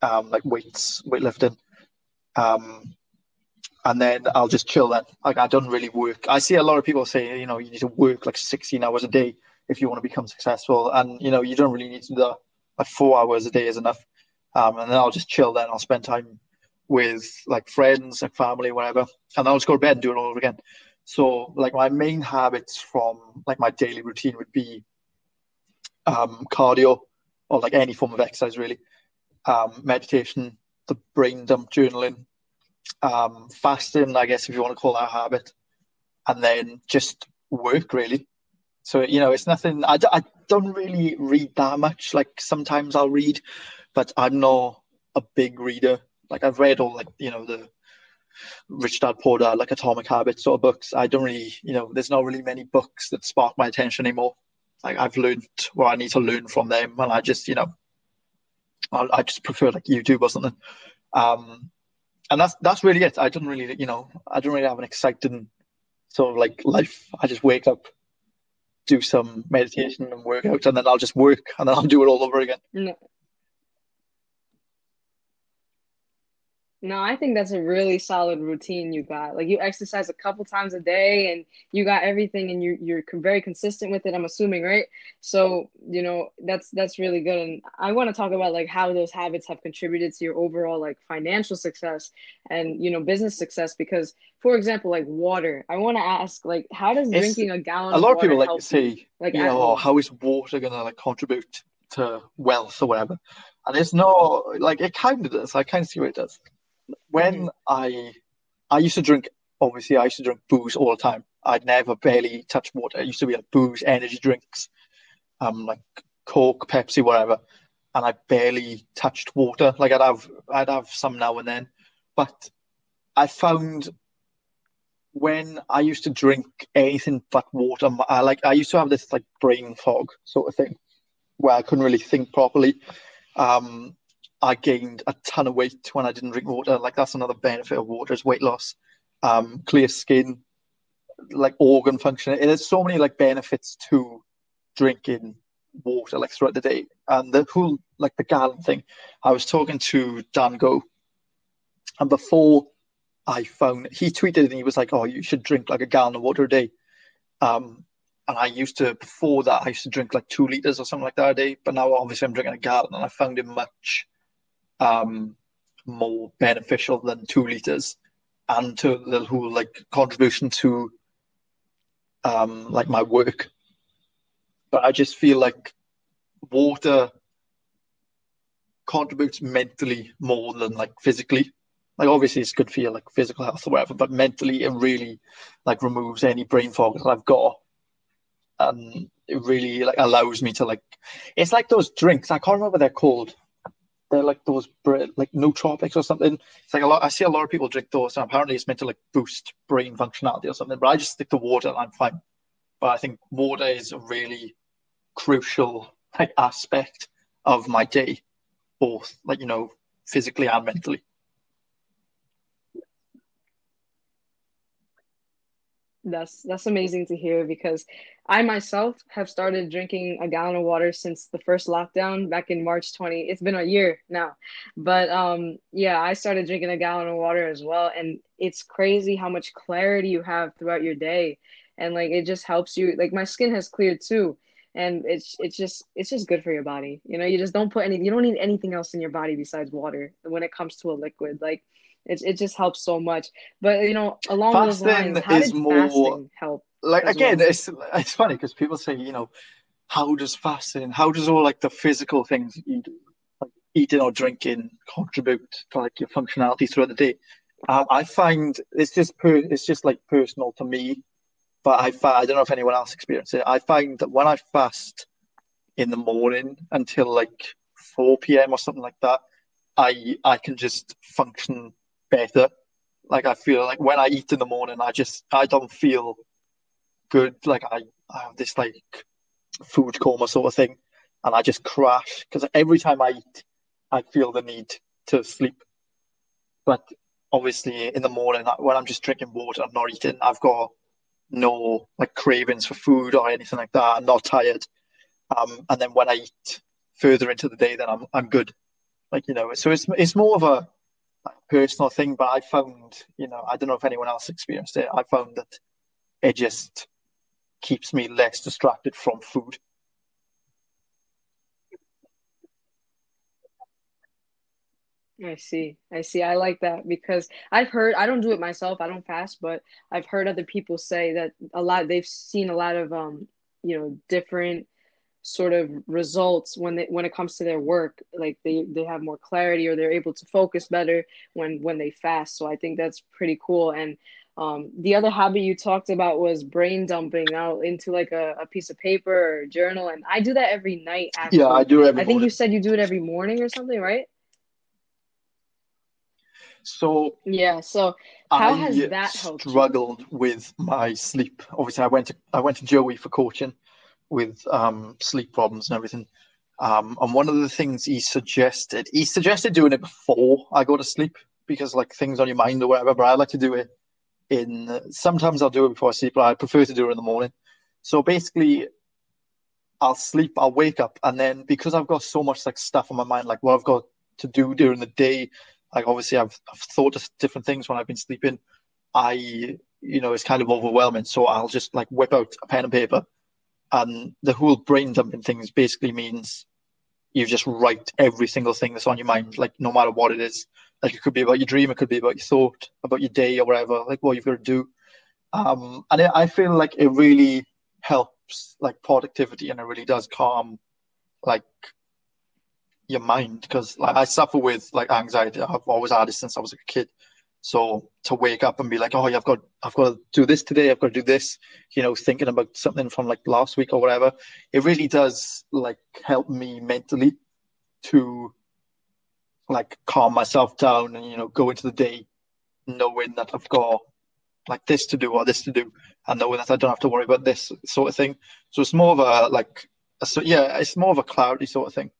um, like weights, weightlifting. Um, and then I'll just chill then. Like I don't really work. I see a lot of people say, you know, you need to work like 16 hours a day if you want to become successful. And, you know, you don't really need to do that. Like four hours a day is enough. Um, and then I'll just chill then. I'll spend time with like friends, like family, whatever. And I'll just go to bed and do it all over again. So like my main habits from like my daily routine would be um, cardio or like any form of exercise really, um, meditation, the brain dump journaling, um, fasting, I guess if you want to call that a habit, and then just work really. So you know, it's nothing. I, I don't really read that much. Like sometimes I'll read, but I'm not a big reader. Like I've read all like you know the Rich Dad Poor Dad, like Atomic Habits sort of books. I don't really, you know, there's not really many books that spark my attention anymore. Like I've learned what I need to learn from them, and I just, you know, I, I just prefer like YouTube or something. Um, and that's that's really it. I don't really, you know, I don't really have an exciting sort of like life. I just wake up, do some meditation and work out, and then I'll just work, and then I'll do it all over again. No, No, I think that's a really solid routine you got. Like you exercise a couple times a day and you got everything and you you're very consistent with it, I'm assuming, right? So, you know, that's that's really good and I want to talk about like how those habits have contributed to your overall like financial success and, you know, business success because for example, like water. I want to ask like how does it's, drinking a gallon A lot of, people like to say, you, like, you know, oh, how is water going to like contribute to wealth or whatever? And it's no like it kind of does. I kind of see what it does when mm-hmm. I I used to drink obviously I used to drink booze all the time. I'd never barely touch water. It used to be like booze, energy drinks, um, like Coke, Pepsi, whatever. And I barely touched water. Like I'd have I'd have some now and then. But I found when I used to drink anything but water, I like I used to have this like brain fog sort of thing where I couldn't really think properly. Um, I gained a ton of weight when I didn't drink water. Like that's another benefit of water is weight loss, um, clear skin, like organ function. And there's so many like benefits to drinking water like throughout the day. And the whole like the gallon thing, I was talking to Dan Koe, and before I found he tweeted and he was like, "Oh, you should drink like a gallon of water a day." Um, and I used to before that I used to drink like two liters or something like that a day. But now obviously I'm drinking a gallon, and I found it much um, more beneficial than two liters, and to the whole like contribution to um, like my work. But I just feel like water contributes mentally more than like physically. Like obviously it's good for your like physical health or whatever, but mentally it really like removes any brain fog that I've got. And it really like allows me to like it's like those drinks, I can't remember what they're called they're like those like nootropics or something. It's like a lot. I see a lot of people drink those, and apparently it's meant to like boost brain functionality or something. But I just stick to water, and I'm fine. But I think water is a really crucial like aspect of my day, both like you know physically and mentally. That's that's amazing to hear because I myself have started drinking a gallon of water since the first lockdown back in March 20. It's been a year now. But um yeah, I started drinking a gallon of water as well and it's crazy how much clarity you have throughout your day and like it just helps you like my skin has cleared too and it's it's just it's just good for your body. You know, you just don't put any you don't need anything else in your body besides water when it comes to a liquid. Like it, it just helps so much. But you know, along fasting those lines, how did more, fasting help? Like again, well? it's it's funny because people say, you know, how does fasting, how does all like the physical things you do, like eating or drinking, contribute to like your functionality throughout the day? Um, I find it's just per, it's just like personal to me, but I find, I don't know if anyone else experiences it. I find that when I fast in the morning until like 4 p.m. or something like that, I I can just function better. Like I feel like when I eat in the morning, I just I don't feel good. Like I, I have this like food coma sort of thing, and I just crash because every time I eat, I feel the need to sleep. But obviously, in the morning when I'm just drinking water, I'm not eating. I've got no like cravings for food or anything like that. I'm not tired. Um, and then when I eat further into the day, then I'm I'm good. Like you know, so it's it's more of a personal thing, but I found, you know, I don't know if anyone else experienced it. I found that it just keeps me less distracted from food. I see. I see. I like that because I've heard, I don't do it myself, I don't fast, but I've heard other people say that a lot, they've seen a lot of, um, you know, different sort of results when they when it comes to their work like they they have more clarity or they're able to focus better when when they fast. So i think that's pretty cool. And um, the other habit you talked about was brain dumping out into like a, a piece of paper or journal. And i do that every night actually. yeah i do every i think you said you do it every morning or something right? So yeah so how I has that helped struggled with my sleep. Obviously i went to i went to joey for coaching with um, sleep problems and everything. Um, and one of the things he suggested, he suggested doing it before I go to sleep because like things on your mind or whatever. But I like to do it in. Sometimes I'll do it before I sleep, but I prefer to do it in the morning. So basically, I'll sleep, I'll wake up, and then because I've got so much like stuff on my mind, like what I've got to do during the day, like obviously I've, I've thought of different things when I've been sleeping. I, you know, it's kind of overwhelming. So I'll just like whip out a pen and paper, and the whole brain dumping things basically means you just write every single thing that's on your mind, like no matter what it is. Like it could be about your dream, it could be about your thought, about your day or whatever, like what you've got to do. Um, and I feel like it really helps like productivity and it really does calm like your mind because like I suffer with like anxiety. I've always had it since I was a kid. So to wake up and be like, oh, I've got, I've got to do this today. I've got to do this. You know, thinking about something from like last week or whatever. It really does like help me mentally to like calm myself down and you know go into the day knowing that I've got like this to do or this to do, and knowing that I don't have to worry about this sort of thing. So it's more of a like, a, so yeah, it's more of a clarity sort of thing.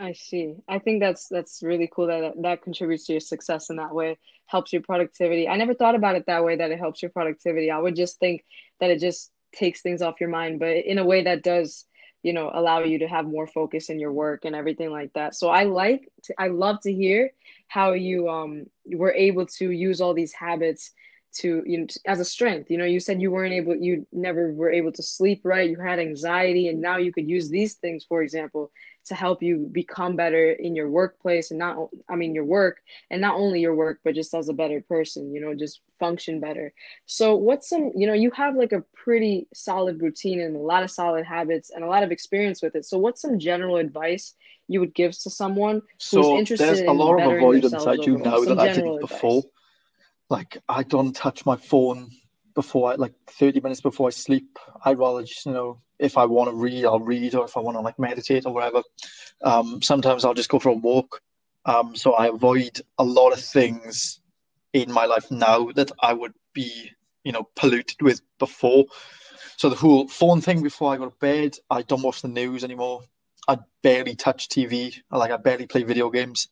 I see. I think that's that's really cool that that contributes to your success in that way, helps your productivity. I never thought about it that way that it helps your productivity. I would just think that it just takes things off your mind, but in a way that does, you know, allow you to have more focus in your work and everything like that. So I like to, I love to hear how you um were able to use all these habits to you know as a strength. You know you said you weren't able you never were able to sleep right. You had anxiety and now you could use these things for example to help you become better in your workplace and not i mean your work and not only your work but just as a better person you know just function better. So what's some you know you have like a pretty solid routine and a lot of solid habits and a lot of experience with it. So what's some general advice you would give to someone who's so interested there's a lot of avoidance i do now that i didn't before. advice like I don't touch my phone before I like 30 minutes before I sleep. I'd rather just, you know, if I want to read, I'll read, or if I want to like meditate or whatever. Um, sometimes I'll just go for a walk. Um, so I avoid a lot of things in my life now that I would be, you know, polluted with before. So the whole phone thing before I go to bed, I don't watch the news anymore. I barely touch TV. Like I barely play video games.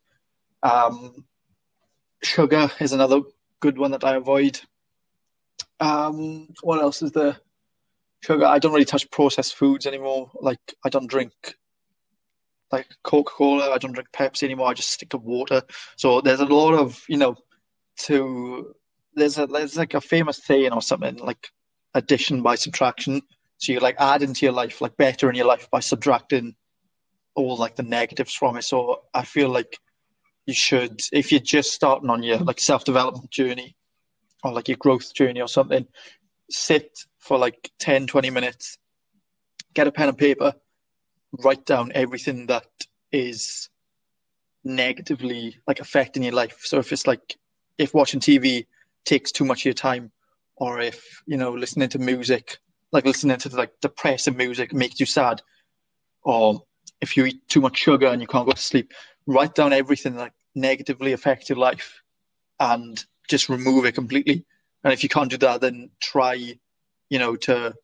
Um, sugar is another good one that I avoid. Um, what else is there? Sugar. I don't really touch processed foods anymore. Like I don't drink like Coca Cola. I don't drink Pepsi anymore. I just stick to water. So there's a lot of you know to there's a there's like a famous saying or something like addition by subtraction. So you like add into your life like better in your life by subtracting all like the negatives from it. So I feel like you should, if you're just starting on your like self development journey or like your growth journey or something, sit for like 10, 20 minutes, get a pen and paper, write down everything that is negatively like affecting your life. So if it's like if watching TV takes too much of your time, or if you know listening to music, like listening to like depressive music makes you sad, or if you eat too much sugar and you can't go to sleep, write down everything that negatively affect your life and just remove it completely. And if you can't do that, then try, you know, to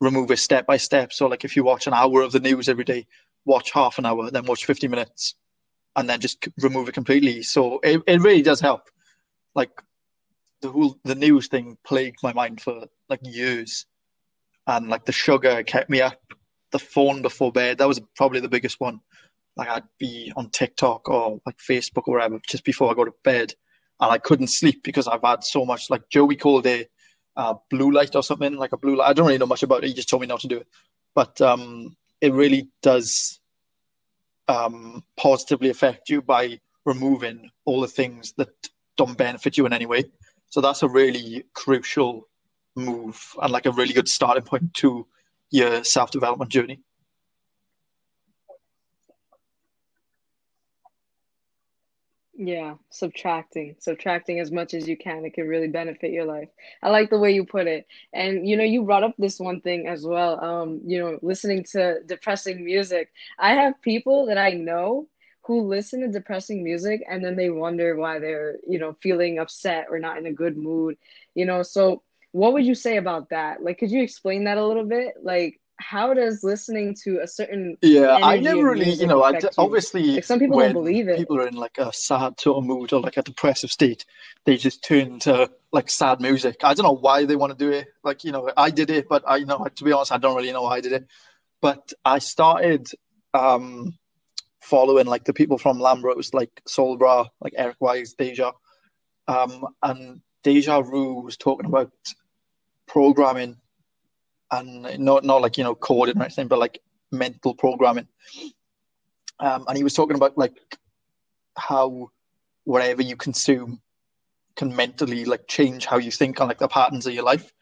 remove it step by step. So, like if you watch an hour of the news every day, watch half an hour, then watch 50 minutes, and then just remove it completely. So it, it really does help. Like the whole the news thing plagued my mind for like years, and like the sugar kept me up. The phone before bed that was probably the biggest one like I'd be on TikTok or like Facebook or whatever just before I go to bed, and I couldn't sleep because I've had so much like Joey called it uh, blue light or something like a blue light. I don't really know much about it. He just told me not to do it, but um, it really does um, positively affect you by removing all the things that don't benefit you in any way. So that's a really crucial move and like a really good starting point to your self development journey. Yeah, subtracting, subtracting as much as you can. It can really benefit your life. I like the way you put it. And you know, you brought up this one thing as well. Um, you know, listening to depressing music. I have people that I know who listen to depressing music and then they wonder why they're, you know, feeling upset or not in a good mood. You know, so what would you say about that? Like, could you explain that a little bit? Like, how does listening to a certain Yeah, I never really, you know, I d obviously Like, some people don't believe it. people are in like a sad sort of mood or like a depressive state, they just turn to like sad music. I don't know why they want to do it. Like, you know, I did it, but I you know, to be honest, I don't really know why I did it. But I started um following like the people from Lambros, like Sol Brah, like Eric Wise, Deja. Um, and Deja Rue was talking about programming and not not like you know coding or anything, but like mental programming. Um, and he was talking about like how whatever you consume can mentally like change how you think on like the patterns of your life.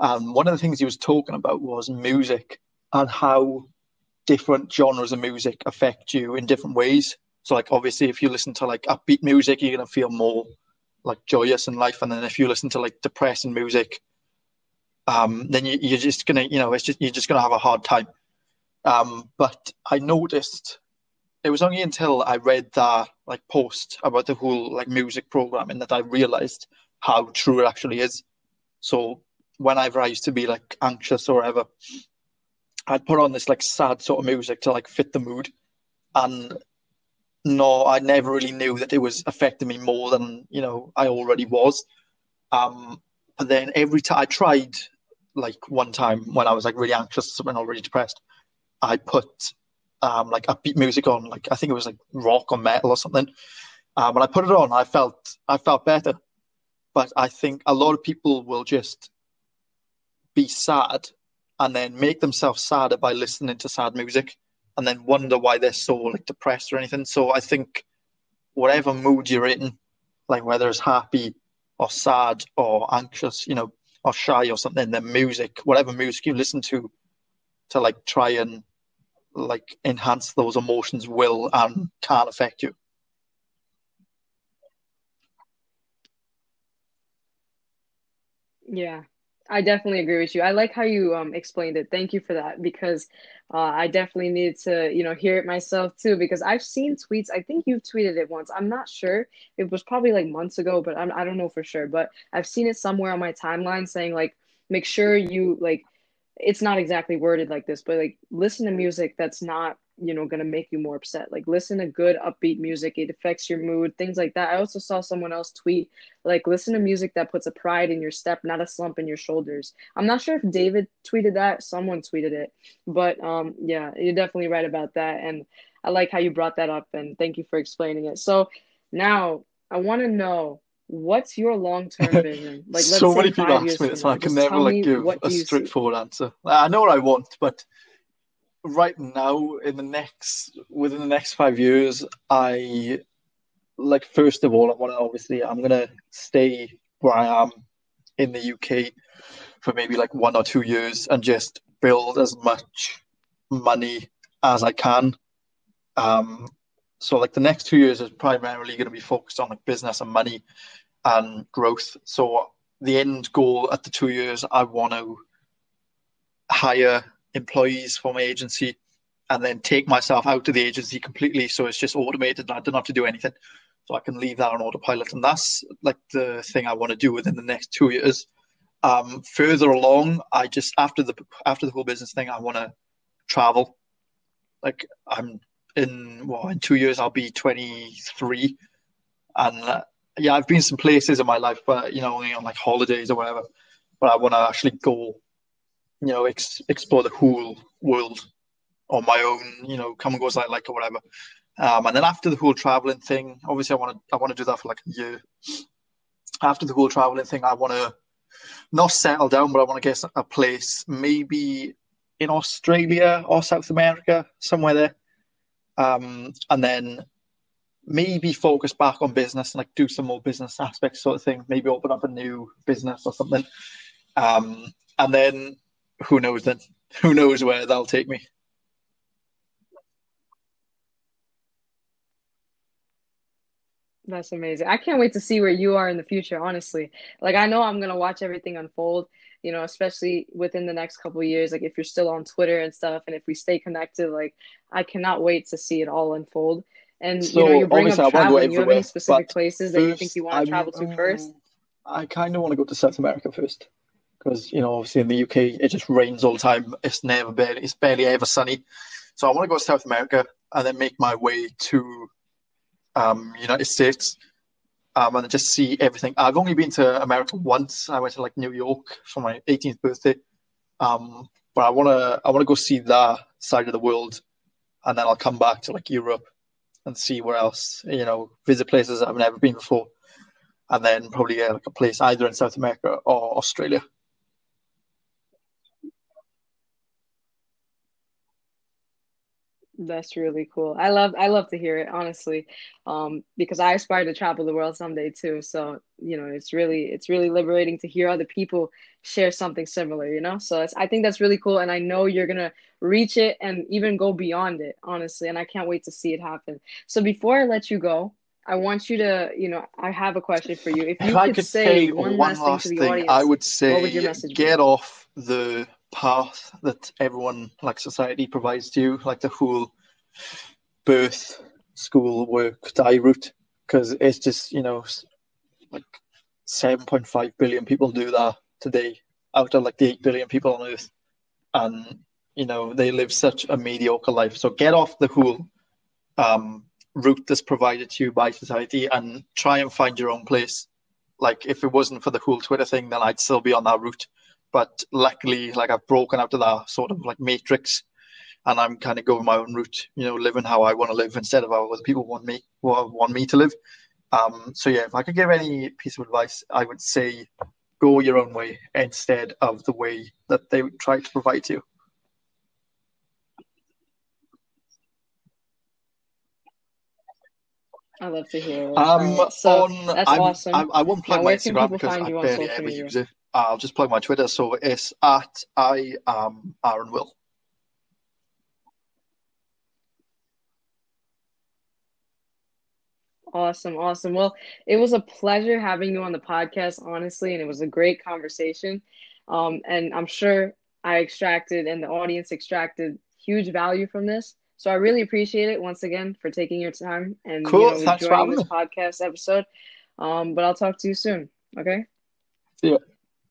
Um, one of the things he was talking about was music and how different genres of music affect you in different ways. So like obviously if you listen to like upbeat music, you're gonna feel more like joyous in life, and then if you listen to like depressing music, um, then you, you're just gonna you know it's just you're just gonna have a hard time. Um, but I noticed it was only until I read that like post about the whole like music programming that I realized how true it actually is. So whenever I used to be like anxious or whatever, I'd put on this like sad sort of music to like fit the mood, and no, I never really knew that it was affecting me more than you know I already was. Um, but then every time I tried, like one time when I was like really anxious or really depressed, I put um like upbeat music on, like I think it was like rock or metal or something. Um, when I put it on, I felt I felt better. But I think a lot of people will just be sad and then make themselves sadder by listening to sad music and then wonder why they're so like depressed or anything. So I think whatever mood you're in, like whether it's happy or sad or anxious, you know, or shy or something, then music, whatever music you listen to to like try and like enhance those emotions will and can affect you. Yeah, I definitely agree with you. I like how you um explained it. Thank you for that because uh, I definitely needed to, you know, hear it myself too because I've seen tweets. I think you've tweeted it once. I'm not sure. It was probably like months ago, but I'm, I don't know for sure. But I've seen it somewhere on my timeline saying like, make sure you like it's not exactly worded like this, but like listen to music that's not, you know, gonna make you more upset. Like listen to good upbeat music. It affects your mood, things like that. I also saw someone else tweet, like listen to music that puts a pride in your step, not a slump in your shoulders. I'm not sure if David tweeted that, someone tweeted it, but um yeah, you're definitely right about that. And I like how you brought that up and thank you for explaining it. So now I want to know what's your long-term [laughs] vision? Like let's So say many people ask years me from this, and now. I can never like give a you see? straightforward answer. I know what I want, but right now, in the next within the next five years, I like first of all, I want to obviously I'm gonna stay where I am in the UK for maybe like one or two years and just build as much money as I can. Um, so like the next two years is primarily going to be focused on like business and money and growth. So the end goal at the two years, I want to hire employees for my agency and then take myself out of the agency completely so it's just automated and I don't have to do anything. So I can leave that on autopilot. And that's like the thing I want to do within the next two years. Um, further along, I just after the after the whole business thing, I want to travel. Like I'm in well, in two years I'll be 23, and uh, yeah, I've been some places in my life, but you know, only on like holidays or whatever. But I want to actually go, you know, ex- explore the whole world on my own. You know, come and go as I like or whatever. Um, and then after the whole traveling thing, obviously I want to I want to do that for like a year. After the whole traveling thing, I want to not settle down, but I want to get a place, maybe in Australia or South America, somewhere there. Um, and then maybe focus back on business and like do some more business aspects sort of thing. Maybe open up a new business or something. Um, and then who knows then? Who knows where that'll take me? That's amazing. I can't wait to see where you are in the future, honestly. Like I know I'm gonna watch everything unfold, you know, especially within the next couple of years. Like if you're still on Twitter and stuff, and if we stay connected, like I cannot wait to see it all unfold. And you know, you bring up to traveling. You have any specific places that you think you want to travel to first? I kind of want to go to South America first. Because you know obviously in the UK it just rains all the time. It's never barely it's barely ever sunny. So I want to go to South America and then make my way to um, United States um, and just see everything. I've only been to America once. I went to like New York for my 18th birthday. Um, but I wanna I wanna go see that side of the world, and then I'll come back to like Europe and see where else you know visit places I've never been before, and then probably like a place either in South America or Australia. That's really cool. I love I love to hear it honestly, um, because I aspire to travel the world someday too. So you know, it's really it's really liberating to hear other people share something similar. You know, so I think that's really cool, and I know you're gonna reach it and even go beyond it, honestly. And I can't wait to see it happen. So before I let you go, I want you to, you know, I have a question for you. If you if could, I could say, say one, one, last, last thing to the audience, I would say, what would your message get be? off the path that everyone like society provides to you, like the whole birth, school, work, die route, because it's just you know like seven point five billion people do that today out of like the eight billion people on Earth, and you know they live such a mediocre life. So get off the whole um, route that's provided to you by society and try and find your own place. Like if it wasn't for the whole Twitter thing, then I'd still be on that route but luckily, like I've broken out of that sort of like matrix, and I'm kind of going my own route. You know, living how I want to live instead of how other people want me want me to live. Um, so yeah, if I could give any piece of advice, I would say go your own way instead of the way that they try to provide to you. I love to hear. It. Um, so on, that's I'm, awesome. I, I won't plug now, my Instagram because I barely ever media? use it. I'll just plug my Twitter. So it's at I am Aaron Will. Awesome, awesome. Well, it was a pleasure having you on the podcast, honestly, and it was a great conversation. Um, and I'm sure I extracted and the audience extracted huge value from this. So I really appreciate it once again for taking your time and cool. you know, joining this podcast episode. Um, but I'll talk to you soon. Okay. Yeah.